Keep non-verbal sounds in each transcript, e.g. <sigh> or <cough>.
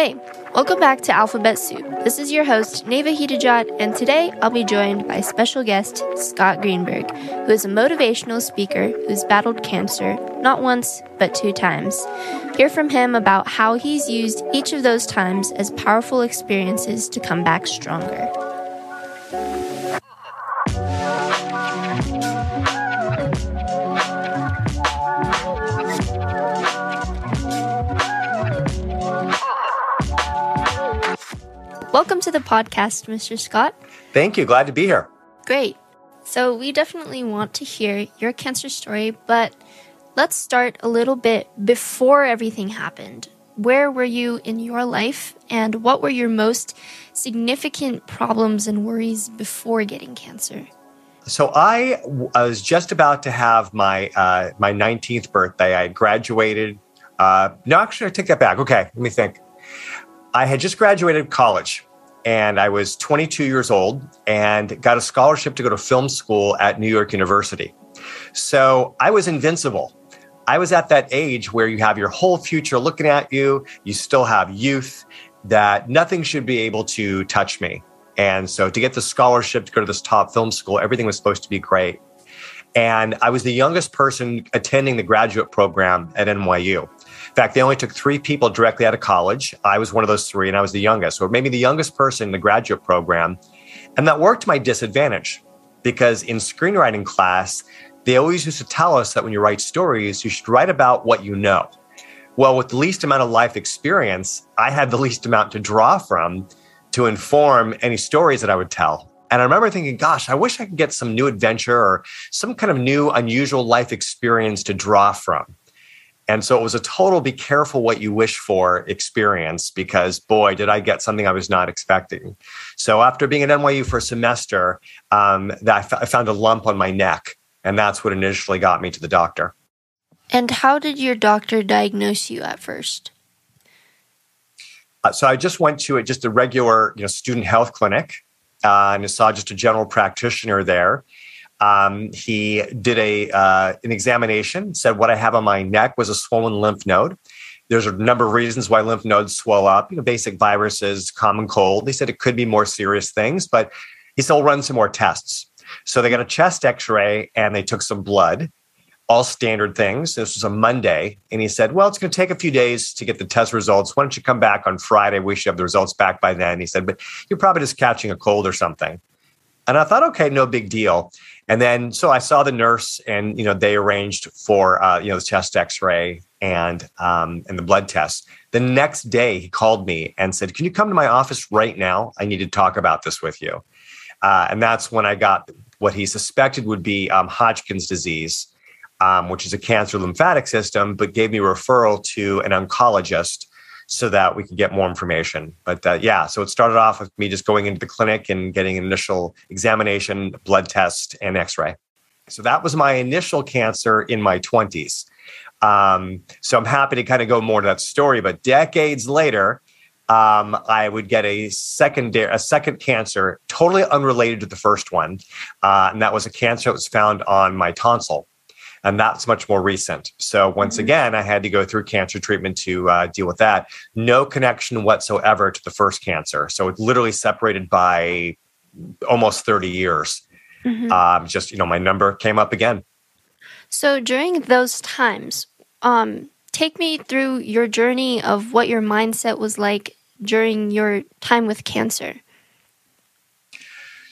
Hey, welcome back to Alphabet Soup. This is your host, Neva Hidajat, and today I'll be joined by special guest Scott Greenberg, who is a motivational speaker who's battled cancer not once, but two times. Hear from him about how he's used each of those times as powerful experiences to come back stronger. Welcome to the podcast, Mr. Scott. Thank you. Glad to be here. Great. So, we definitely want to hear your cancer story, but let's start a little bit before everything happened. Where were you in your life, and what were your most significant problems and worries before getting cancer? So I, I was just about to have my uh, my 19th birthday. I graduated. Uh, no, actually, I take that back. Okay, let me think. I had just graduated college and I was 22 years old and got a scholarship to go to film school at New York University. So I was invincible. I was at that age where you have your whole future looking at you, you still have youth, that nothing should be able to touch me. And so to get the scholarship to go to this top film school, everything was supposed to be great. And I was the youngest person attending the graduate program at NYU. In fact, they only took three people directly out of college. I was one of those three, and I was the youngest, or maybe the youngest person in the graduate program. And that worked to my disadvantage because in screenwriting class, they always used to tell us that when you write stories, you should write about what you know. Well, with the least amount of life experience, I had the <laughs> least amount to draw from to inform any stories that I would tell. And I remember thinking, gosh, I wish I could get some new adventure or some kind of new, unusual life experience to draw from. And so it was a total be careful what you wish for experience because boy, did I get something I was not expecting. So after being at NYU for a semester, um, that I found a lump on my neck. And that's what initially got me to the doctor. And how did your doctor diagnose you at first? Uh, so I just went to a, just a regular, you know, student health clinic, uh, and I saw just a general practitioner there. Um, he did a uh, an examination, said what I have on my neck was a swollen lymph node. There's a number of reasons why lymph nodes swell up, you know, basic viruses, common cold. They said it could be more serious things, but he still run some more tests. So they got a chest x-ray and they took some blood, all standard things. This was a Monday. And he said, Well, it's going to take a few days to get the test results. Why don't you come back on Friday? We should have the results back by then. He said, But you're probably just catching a cold or something. And I thought, okay, no big deal. And then so I saw the nurse, and you know they arranged for uh, you know the chest X-ray and um, and the blood test. The next day, he called me and said, "Can you come to my office right now? I need to talk about this with you." Uh, and that's when I got what he suspected would be um, Hodgkin's disease, um, which is a cancer lymphatic system, but gave me a referral to an oncologist so that we could get more information. But uh, yeah, so it started off with me just going into the clinic and getting an initial examination, blood test, and x ray. So that was my initial cancer in my 20s. Um, so I'm happy to kind of go more to that story. But decades later, um, I would get a secondary, a second cancer, totally unrelated to the first one, uh, and that was a cancer that was found on my tonsil and that's much more recent. So once mm-hmm. again, I had to go through cancer treatment to uh, deal with that. No connection whatsoever to the first cancer. So it's literally separated by almost 30 years. Mm-hmm. Um, just you know, my number came up again. So during those times, um, take me through your journey of what your mindset was like during your time with cancer.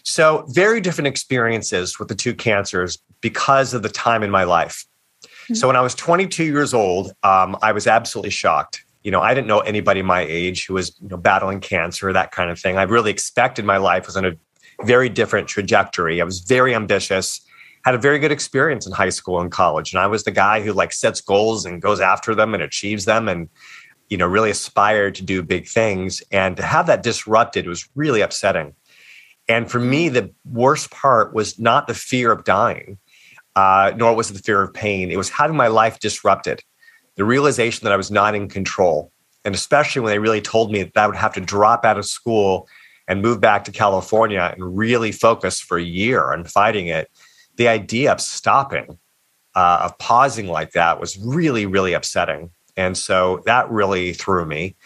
So, very different experiences with the two cancers because of the time in my life. Mm-hmm. So, when I was 22 years old, um, I was absolutely shocked. You know, I didn't know anybody my age who was you know, battling cancer, or that kind of thing. I really expected my life was on a very different trajectory. I was very ambitious, had a very good experience in high school and college. And I was the guy who like sets goals and goes after them and achieves them and, you know, really aspired to do big things. And to have that disrupted was really upsetting. And for me, the worst part was not the fear of dying, uh, nor was it the fear of pain. It was having my life disrupted, the realization that I was not in control. And especially when they really told me that I would have to drop out of school and move back to California and really focus for a year on fighting it, the idea of stopping, uh, of pausing like that was really, really upsetting. And so that really threw me.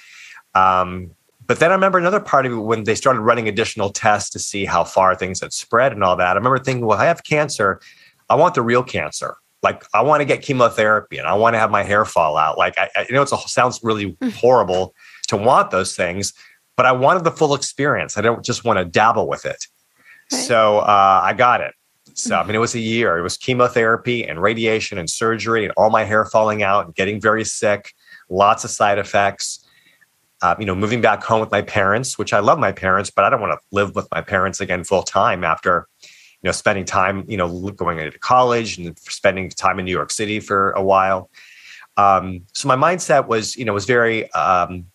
Um, but then I remember another part of it when they started running additional tests to see how far things had spread and all that. I remember thinking, well, I have cancer. I want the real cancer. Like I want to get chemotherapy and I want to have my hair fall out. Like I, I you know, it sounds really mm. horrible to want those things, but I wanted the full experience. I don't just want to dabble with it. Right. So uh, I got it. So I mean, it was a year. It was chemotherapy and radiation and surgery and all my hair falling out and getting very sick, lots of side effects. Uh, you know, moving back home with my parents, which I love my parents, but I don't want to live with my parents again full time after, you know, spending time, you know, going into college and spending time in New York City for a while. Um, so my mindset was, you know, was very um,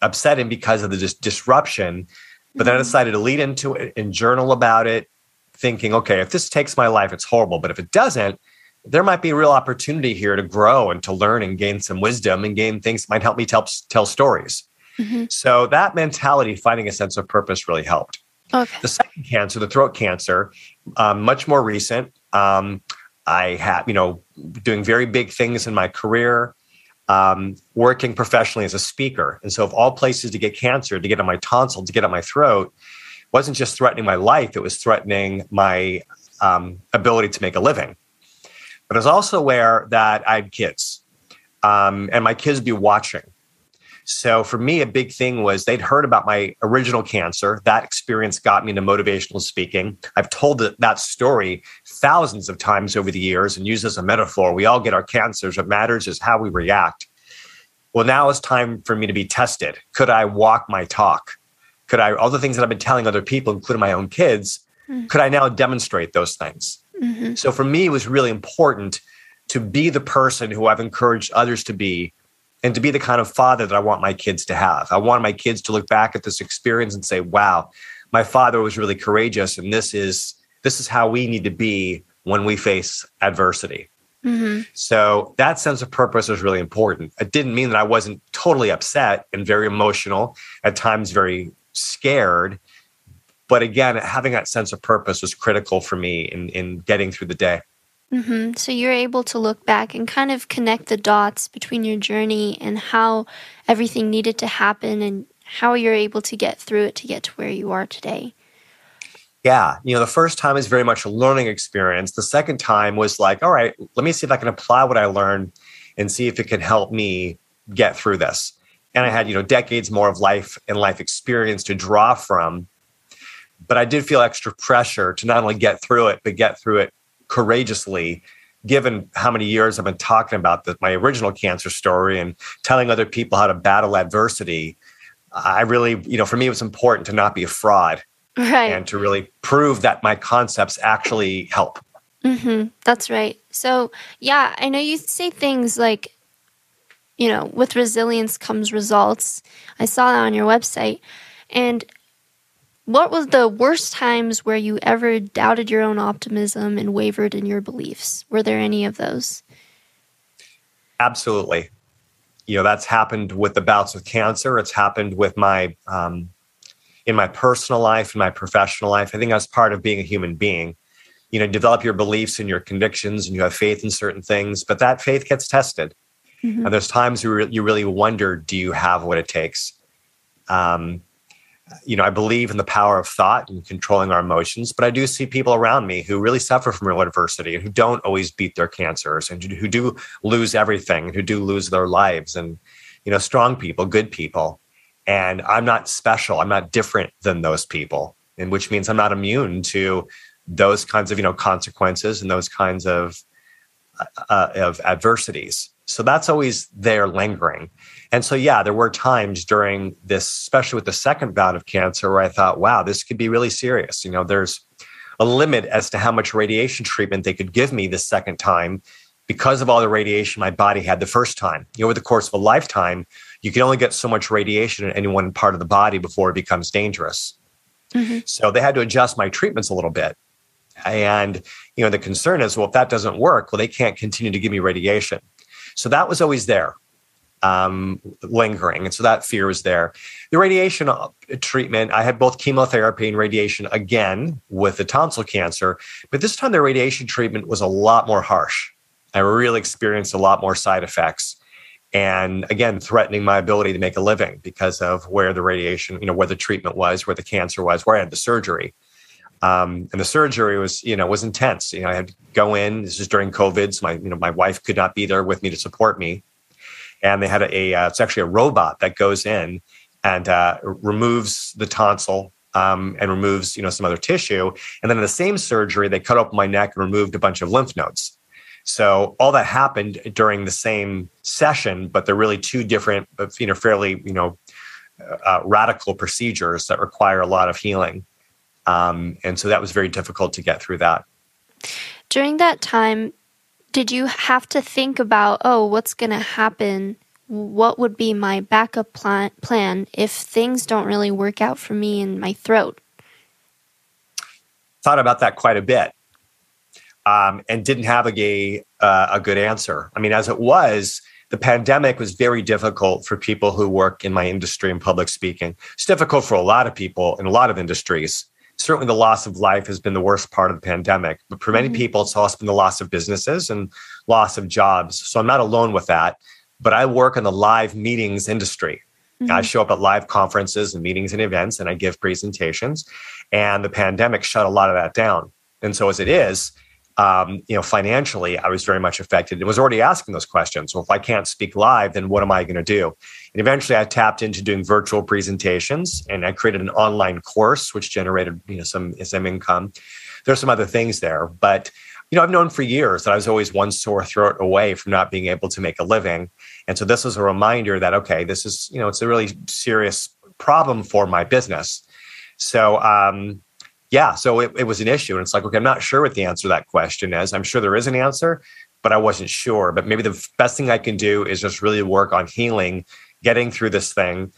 upsetting because of the dis- disruption. But then I mm-hmm. decided to lead into it and journal about it, thinking, okay, if this takes my life, it's horrible. But if it doesn't, there might be a real opportunity here to grow and to learn and gain some wisdom and gain things that might help me tell, tell stories. Mm-hmm. So that mentality, finding a sense of purpose, really helped. Okay. The second cancer, the throat cancer, um, much more recent. Um, I had, you know, doing very big things in my career, um, working professionally as a speaker. And so, of all places to get cancer, to get on my tonsil, to get on my throat, wasn't just threatening my life, it was threatening my um, ability to make a living. But I was also aware that I had kids um, and my kids would be watching. So for me, a big thing was they'd heard about my original cancer. That experience got me into motivational speaking. I've told that story thousands of times over the years and used as a metaphor. We all get our cancers. What matters is how we react. Well, now it's time for me to be tested. Could I walk my talk? Could I, all the things that I've been telling other people, including my own kids, mm-hmm. could I now demonstrate those things? Mm-hmm. So for me, it was really important to be the person who I've encouraged others to be and to be the kind of father that I want my kids to have. I want my kids to look back at this experience and say, wow, my father was really courageous. And this is, this is how we need to be when we face adversity. Mm-hmm. So that sense of purpose was really important. It didn't mean that I wasn't totally upset and very emotional, at times very scared. But again, having that sense of purpose was critical for me in, in getting through the day. Mm-hmm. So you're able to look back and kind of connect the dots between your journey and how everything needed to happen and how you're able to get through it to get to where you are today. Yeah. You know, the first time is very much a learning experience. The second time was like, all right, let me see if I can apply what I learned and see if it can help me get through this. And I had, you know, decades more of life and life experience to draw from. But I did feel extra pressure to not only get through it, but get through it courageously given how many years I've been talking about the, my original cancer story and telling other people how to battle adversity, I really, you know, for me, it was important to not be a fraud right. and to really prove that my concepts actually help. Mm-hmm. That's right. So, yeah, I know you say things like, you know, with resilience comes results. I saw that on your website. And what was the worst times where you ever doubted your own optimism and wavered in your beliefs? Were there any of those? Absolutely. You know, that's happened with the bouts with cancer. It's happened with my, um, in my personal life, in my professional life. I think that's part of being a human being. You know, develop your beliefs and your convictions and you have faith in certain things, but that faith gets tested. Mm-hmm. And there's times where you really wonder, do you have what it takes? Um, you know, I believe in the power of thought and controlling our emotions, but I do see people around me who really suffer from real adversity and who don't always beat their cancers and who do lose everything, who do lose their lives and, you know, strong people, good people. And I'm not special. I'm not different than those people, and which means I'm not immune to those kinds of, you know, consequences and those kinds of, uh, uh of adversities. So that's always there lingering. And so, yeah, there were times during this, especially with the second bout of cancer, where I thought, wow, this could be really serious. You know, there's a limit as to how much radiation treatment they could give me the second time because of all the radiation my body had the first time. You know, over the course of a lifetime, you can only get so much radiation in any one part of the body before it becomes dangerous. Mm-hmm. So they had to adjust my treatments a little bit. And, you know, the concern is, well, if that doesn't work, well, they can't continue to give me radiation. So that was always there um, lingering. And so that fear was there. The radiation uh, treatment, I had both chemotherapy and radiation again with the tonsil cancer, but this time the radiation treatment was a lot more harsh. I really experienced a lot more side effects. and again threatening my ability to make a living because of where the radiation you know where the treatment was where the cancer was where i had the surgery um, and the surgery was you know was intense you know i had to go in this is during covid so my you know my wife could not be there with me to support me and they had a, a uh, it's actually a robot that goes in and uh, removes the tonsil um, and removes you know some other tissue and then in the same surgery they cut open my neck and removed a bunch of lymph nodes so all that happened during the same session, but they're really two different, you know, fairly, you know, uh, radical procedures that require a lot of healing. Um, and so that was very difficult to get through that. During that time, did you have to think about, oh, what's going to happen? What would be my backup plan, plan if things don't really work out for me in my throat? Thought about that quite a bit um, and didn't have a, uh, a good answer. I mean, as it was, the pandemic was very difficult for people who work in my industry and public speaking. It's difficult for a lot of people in a lot of industries. Certainly, the loss of life has been the worst part of the pandemic. But for many mm-hmm. people, it's also been the loss of businesses and loss of jobs. So I'm not alone with that. But I work in the live meetings industry. Mm-hmm. I show up at live conferences and meetings and events, and I give presentations. And the pandemic shut a lot of that down. And so, as it is, um, you know, financially, I was very much affected and was already asking those questions. Well, if I can't speak live, then what am I going to do? And eventually I tapped into doing virtual presentations and I created an online course, which generated, you know, some, some income. There's some other things there, but you know, I've known for years that I was always one sore throat away from not being able to make a living. And so this was a reminder that, okay, this is, you know, it's a really serious problem for my business. So, um, yeah, so it, it was an issue. And it's like, okay, I'm not sure what the answer to that question is. I'm sure there is an answer, but I wasn't sure. But maybe the best thing I can do is just really work on healing, getting through this thing,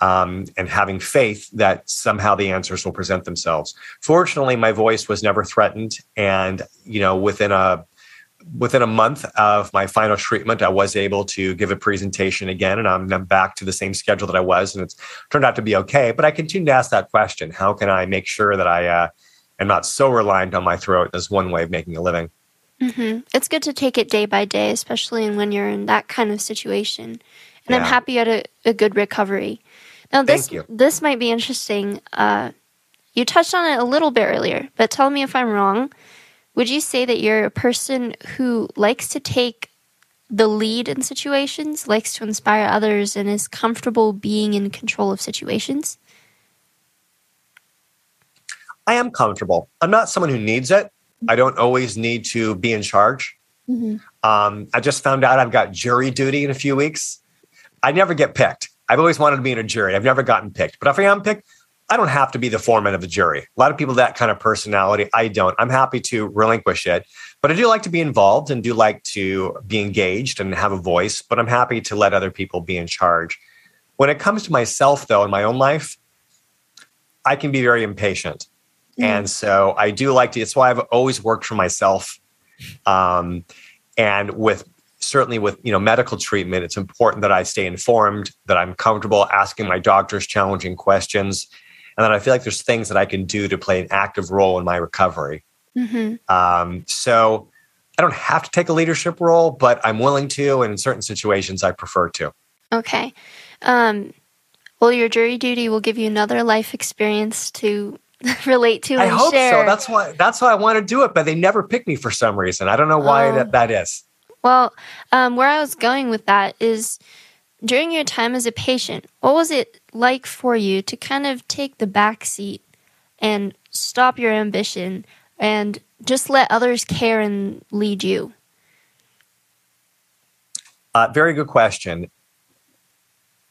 um, and having faith that somehow the answers will present themselves. Fortunately, my voice was never threatened. And, you know, within a within a month of my final treatment, I was able to give a presentation again, and I'm, I'm, back to the same schedule that I was, and it's turned out to be okay. But I continue to ask that question: How can I make sure that I uh, am not so reliant on my throat as one way of making a living? Mm-hmm. It's good to take it day by day, especially when you're in that kind of situation. And yeah. I'm happy at a, a, good recovery. Now, this this might be interesting. Uh, you touched on it a little bit earlier, but tell me if I'm wrong. Would you say that you're a person who likes to take the lead in situations, likes to inspire others, and is comfortable being in control of situations? I am comfortable. I'm not someone who needs it. I don't always need to be in charge. Mm-hmm. Um, I just found out I've got jury duty in a few weeks. I never get picked. I've always wanted to be in a jury. I've never gotten picked. But if I am picked, I don't have to be the foreman of the jury. A lot of people that kind of personality. I don't. I'm happy to relinquish it, but I do like to be involved and do like to be engaged and have a voice. But I'm happy to let other people be in charge. When it comes to myself, though, in my own life, I can be very impatient, mm. and so I do like to. It's why I've always worked for myself, um, and with certainly with you know medical treatment it's important that i stay informed that i'm comfortable asking my doctors challenging questions and then I feel like there's things that I can do to play an active role in my recovery. Mm-hmm. Um, so I don't have to take a leadership role, but I'm willing to, and in certain situations, I prefer to. Okay. Um, well, your jury duty will give you another life experience to <laughs> relate to. I hope share. so. That's why. That's why I want to do it, but they never pick me for some reason. I don't know why that, that is. Well, um, where I was going with that is during your time as a patient, what was it like for you to kind of take the back seat and stop your ambition and just let others care and lead you? Uh, very good question.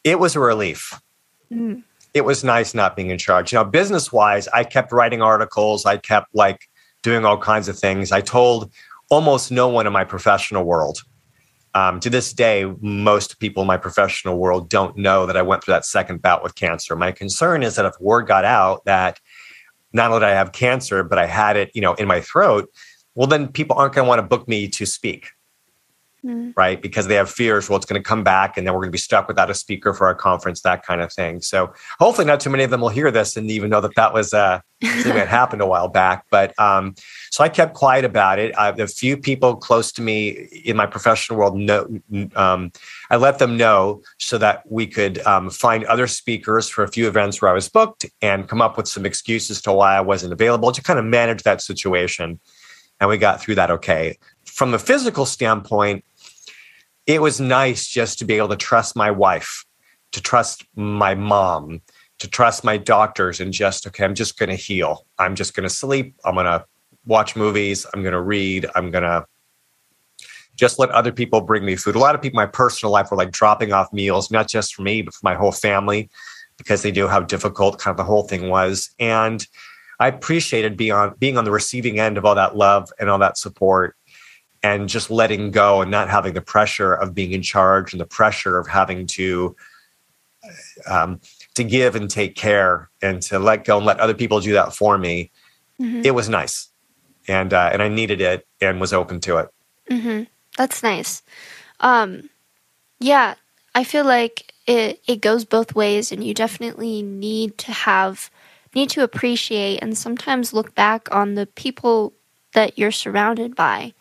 It was a relief. Mm. It was nice not being in charge. You know, business wise, I kept writing articles. I kept like doing all kinds of things. I told almost no one in my professional world um, to this day, most people in my professional world don't know that I went through that second bout with cancer. My concern is that if word got out that not only did I have cancer, but I had it, you know, in my throat, well, then people aren't going to want to book me to speak. Mm. right? Because they have fears, well, it's going to come back and then we're going to be stuck without a speaker for our conference, that kind of thing. So hopefully not too many of them will hear this and even know that that was uh, something that <laughs> happened a while back. But um, so I kept quiet about it. Uh, a few people close to me in my professional world know, um, I let them know so that we could um, find other speakers for a few events where I was booked and come up with some excuses to why I wasn't available to kind of manage that situation. And we got through that okay. From the physical standpoint, it was nice just to be able to trust my wife, to trust my mom, to trust my doctors, and just, okay, I'm just going to heal. I'm just going to sleep. I'm going to watch movies. I'm going to read. I'm going to just let other people bring me food. A lot of people in my personal life were like dropping off meals, not just for me, but for my whole family, because they knew how difficult kind of the whole thing was. And I appreciated being on being on the receiving end of all that love and all that support and just letting go and not having the pressure of being in charge and the pressure of having to um, to give and take care and to let go and let other people do that for me. Mm-hmm. it was nice. And uh, and i needed it and was open to it. Mm-hmm. that's nice. Um, yeah i feel like it, it goes both ways and you definitely need to have need to appreciate and sometimes look back on the people that you're surrounded by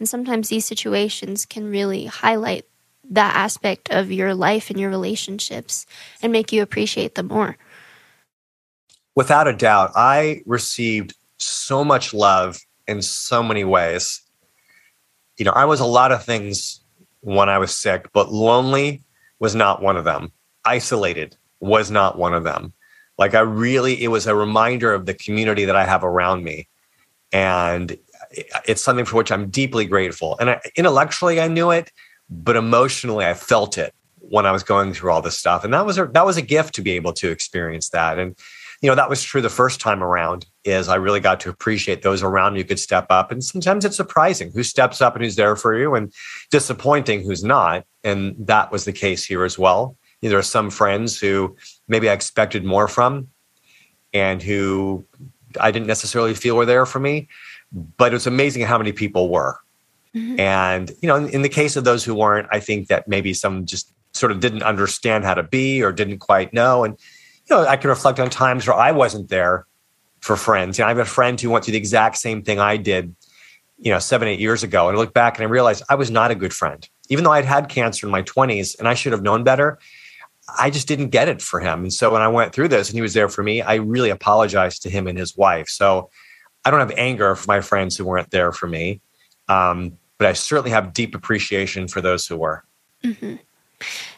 and sometimes these situations can really highlight that aspect of your life and your relationships and make you appreciate them more. Without a doubt, I received so much love in so many ways. You know, I was a lot of things when I was sick, but lonely was not one of them. Isolated was not one of them. Like, I really, it was a reminder of the community that I have around me. And it's something for which I'm deeply grateful. And I, intellectually, I knew it, but emotionally, I felt it when I was going through all this stuff. And that was a, that was a gift to be able to experience that. And you know that was true the first time around. Is I really got to appreciate those around me could step up. And sometimes it's surprising who steps up and who's there for you, and disappointing who's not. And that was the case here as well. There are some friends who maybe I expected more from, and who I didn't necessarily feel were there for me but it was amazing how many people were. Mm-hmm. And, you know, in, in, the case of those who weren't, I think that maybe some just sort of didn't understand how to be or didn't quite know. And, you know, I can reflect on times where I wasn't there for friends. You know, I have a friend who went through the exact same thing I did, you know, seven, eight years ago. And I look back and I realized I was not a good friend. Even though I'd had cancer in my 20s and I should have known better, I just didn't get it for him. And so when I went through this and he was there for me, I really apologized to him and his wife. So I don't have anger for my friends who weren't there for me, um, but I certainly have deep appreciation for those who were. Mm-hmm.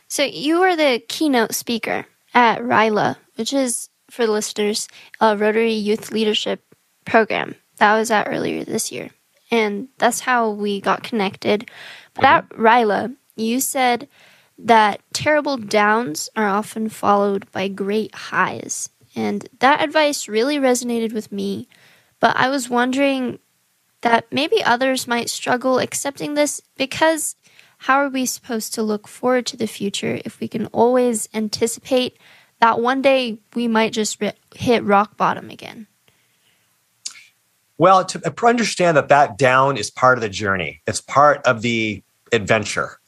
So you were the keynote speaker at RYLA, which is for the listeners a Rotary Youth Leadership Program that was at earlier this year, and that's how we got connected. But mm-hmm. at RYLA, you said that terrible downs are often followed by great highs. And that advice really resonated with me but I was wondering that maybe others might struggle accepting this because how are we supposed to look forward to the future if we can always anticipate that one day we might just hit rock bottom again? Well, to uh, understand that that down is part of the journey, it's part of the adventure,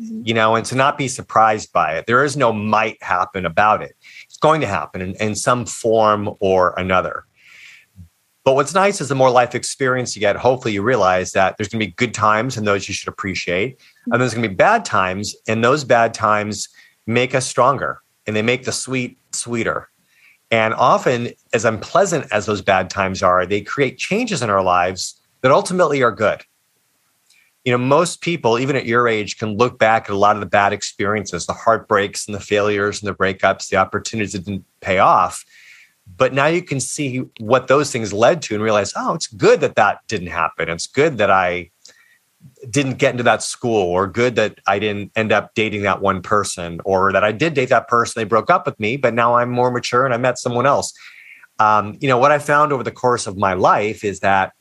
mm-hmm. you know, and to not be surprised by it. There is no might happen about it. It's going to happen in, in some form or another. But what's nice is the more life experience you get, hopefully you realize that there's going to be good times and those you should appreciate. And there's going to be bad times, and those bad times make us stronger and they make the sweet sweeter. And often, as unpleasant as those bad times are, they create changes in our lives that ultimately are good. You know, most people, even at your age, can look back at a lot of the bad experiences, the heartbreaks and the failures and the breakups, the opportunities that didn't pay off. But now you can see what those things led to and realize oh it's good that that didn't happen. It's good that i didn't get into that school or good that i didn't end up dating that one person or that i did date that person they broke up with me but now i'm more mature and i met someone else. Um, you know what i found over the course of my life is that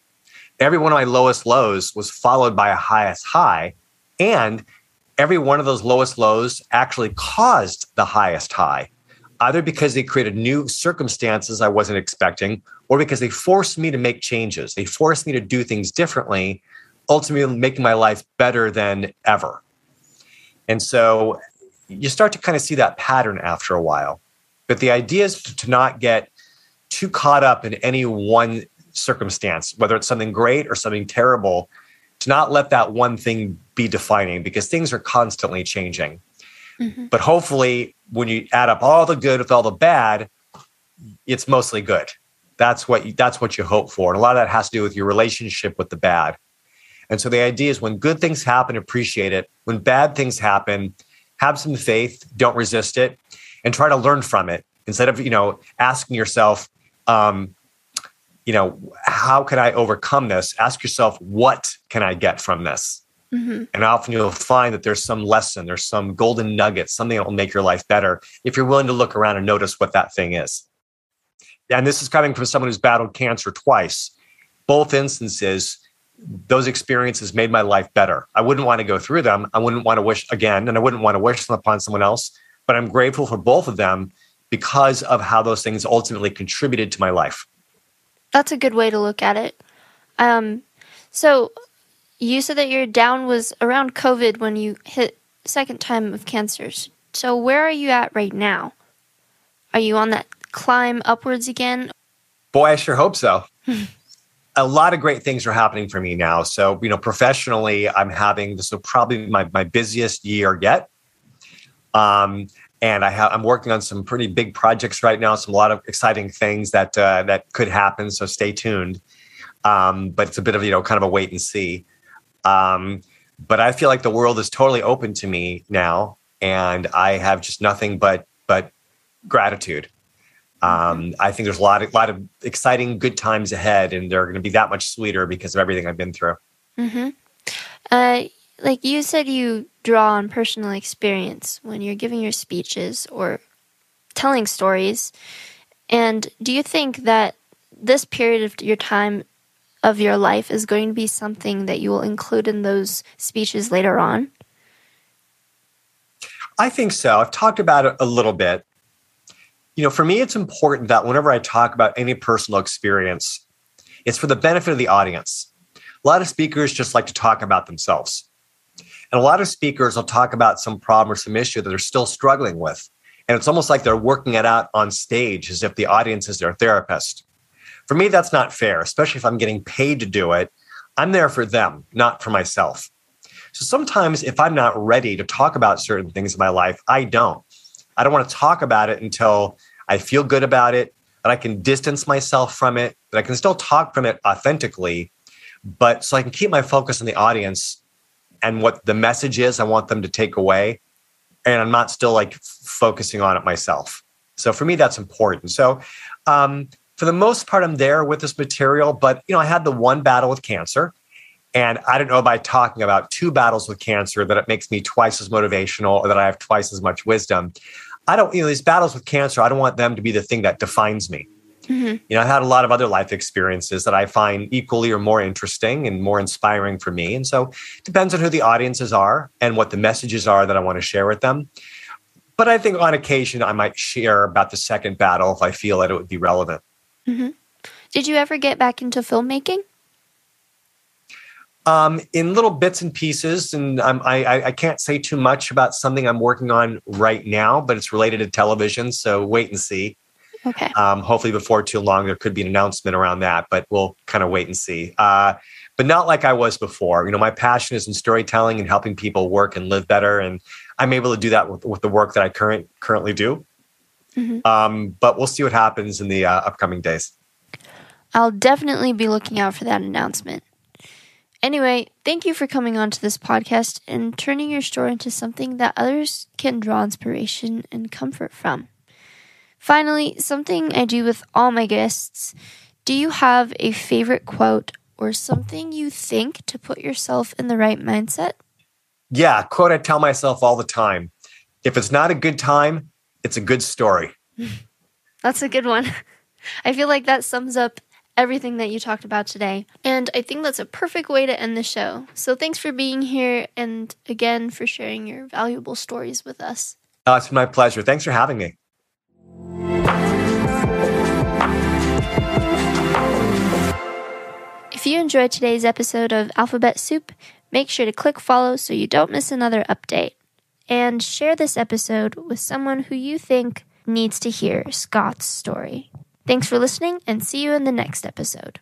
every one of my lowest lows was followed by a highest high and every one of those lowest lows actually caused the highest high either because they created new circumstances I wasn't expecting, or because they forced me to make changes. They forced me to do things differently, ultimately making my life better than ever. And so you start to kind of see that pattern after a while. But the idea is to not get too caught up in any one circumstance, whether it's something great or something terrible, to not let that one thing be defining because things are constantly changing. Mm-hmm. But hopefully, when you add up all the good with all the bad, it's mostly good. That's what you, that's what you hope for, and a lot of that has to do with your relationship with the bad. And so the idea is when good things happen, appreciate it. When bad things happen, have some faith, don't resist it, and try to learn from it instead of you know asking yourself, um, you know, how can I overcome this? Ask yourself, what can I get from this? Mm-hmm. And often you'll find that there's some lesson, there's some golden nugget, something that will make your life better if you're willing to look around and notice what that thing is. And this is coming from someone who's battled cancer twice. Both instances, those experiences made my life better. I wouldn't want to go through them. I wouldn't want to wish again, and I wouldn't want to wish them upon someone else. But I'm grateful for both of them because of how those things ultimately contributed to my life. That's a good way to look at it. Um, so you said that your down was around COVID when you hit second time of cancers. So where are you at right now? Are you on that climb upwards again? Boy, I sure hope so. a lot of great things are happening for me now. So, you know, professionally, I'm having this will probably be my, my busiest year yet. Um, and I have I'm working on some pretty big projects right now. Some a lot of exciting things that uh, that could happen. So stay tuned. Um, but it's a bit of you know kind of a wait and see. Um, but I feel like the world is totally open to me now, and I have just nothing but but gratitude. Um, I think there's a lot, of, lot of exciting, good times ahead, and they're going to be that much sweeter because of everything I've been through. Mm-hmm. Uh, like you said, you draw on personal experience when you're giving your speeches or telling stories. And do you think that this period of your time of your life is going to be something that you will include in those speeches later on? I think so. I've talked about it a little bit. You know, for me, it's important that whenever I talk about any personal experience, it's for the benefit of the audience. A lot of speakers just like to talk about themselves. And a lot of speakers will talk about some problem or some issue that they're still struggling with. And it's almost like they're working it out on stage as if the audience is their therapist. For me, that's not fair, especially if I'm getting paid to do it. I'm there for them, not for myself. So sometimes if I'm not ready to talk about certain things in my life, I don't. I don't want to talk about it until I feel good about it, that I can distance myself from it, that I can still talk from it authentically, but so I can keep my focus on the audience and what the message is I want them to take away. And I'm not still like focusing on it myself. So for me, that's important. So um, for the most part, I'm there with this material, but you know, I had the one battle with cancer. And I don't know by talking about two battles with cancer that it makes me twice as motivational or that I have twice as much wisdom. I don't, you know, these battles with cancer, I don't want them to be the thing that defines me. Mm-hmm. You know, I've had a lot of other life experiences that I find equally or more interesting and more inspiring for me. And so it depends on who the audiences are and what the messages are that I want to share with them. But I think on occasion I might share about the second battle if I feel that it would be relevant. Mm-hmm. Did you ever get back into filmmaking? Um, in little bits and pieces, and I'm, I, I can't say too much about something I'm working on right now, but it's related to television. So wait and see. Okay. Um, hopefully, before too long, there could be an announcement around that, but we'll kind of wait and see. Uh, but not like I was before. You know, my passion is in storytelling and helping people work and live better, and I'm able to do that with, with the work that I current currently do. Mm-hmm. Um, but we'll see what happens in the uh, upcoming days. I'll definitely be looking out for that announcement. Anyway, thank you for coming on to this podcast and turning your story into something that others can draw inspiration and comfort from. Finally, something I do with all my guests do you have a favorite quote or something you think to put yourself in the right mindset? Yeah, quote I tell myself all the time. If it's not a good time, it's a good story. <laughs> That's a good one. <laughs> I feel like that sums up everything that you talked about today. And I think that's a perfect way to end the show. So thanks for being here and again for sharing your valuable stories with us. Oh, it's my pleasure. Thanks for having me. You enjoyed today's episode of Alphabet Soup, make sure to click follow so you don't miss another update. And share this episode with someone who you think needs to hear Scott's story. Thanks for listening and see you in the next episode.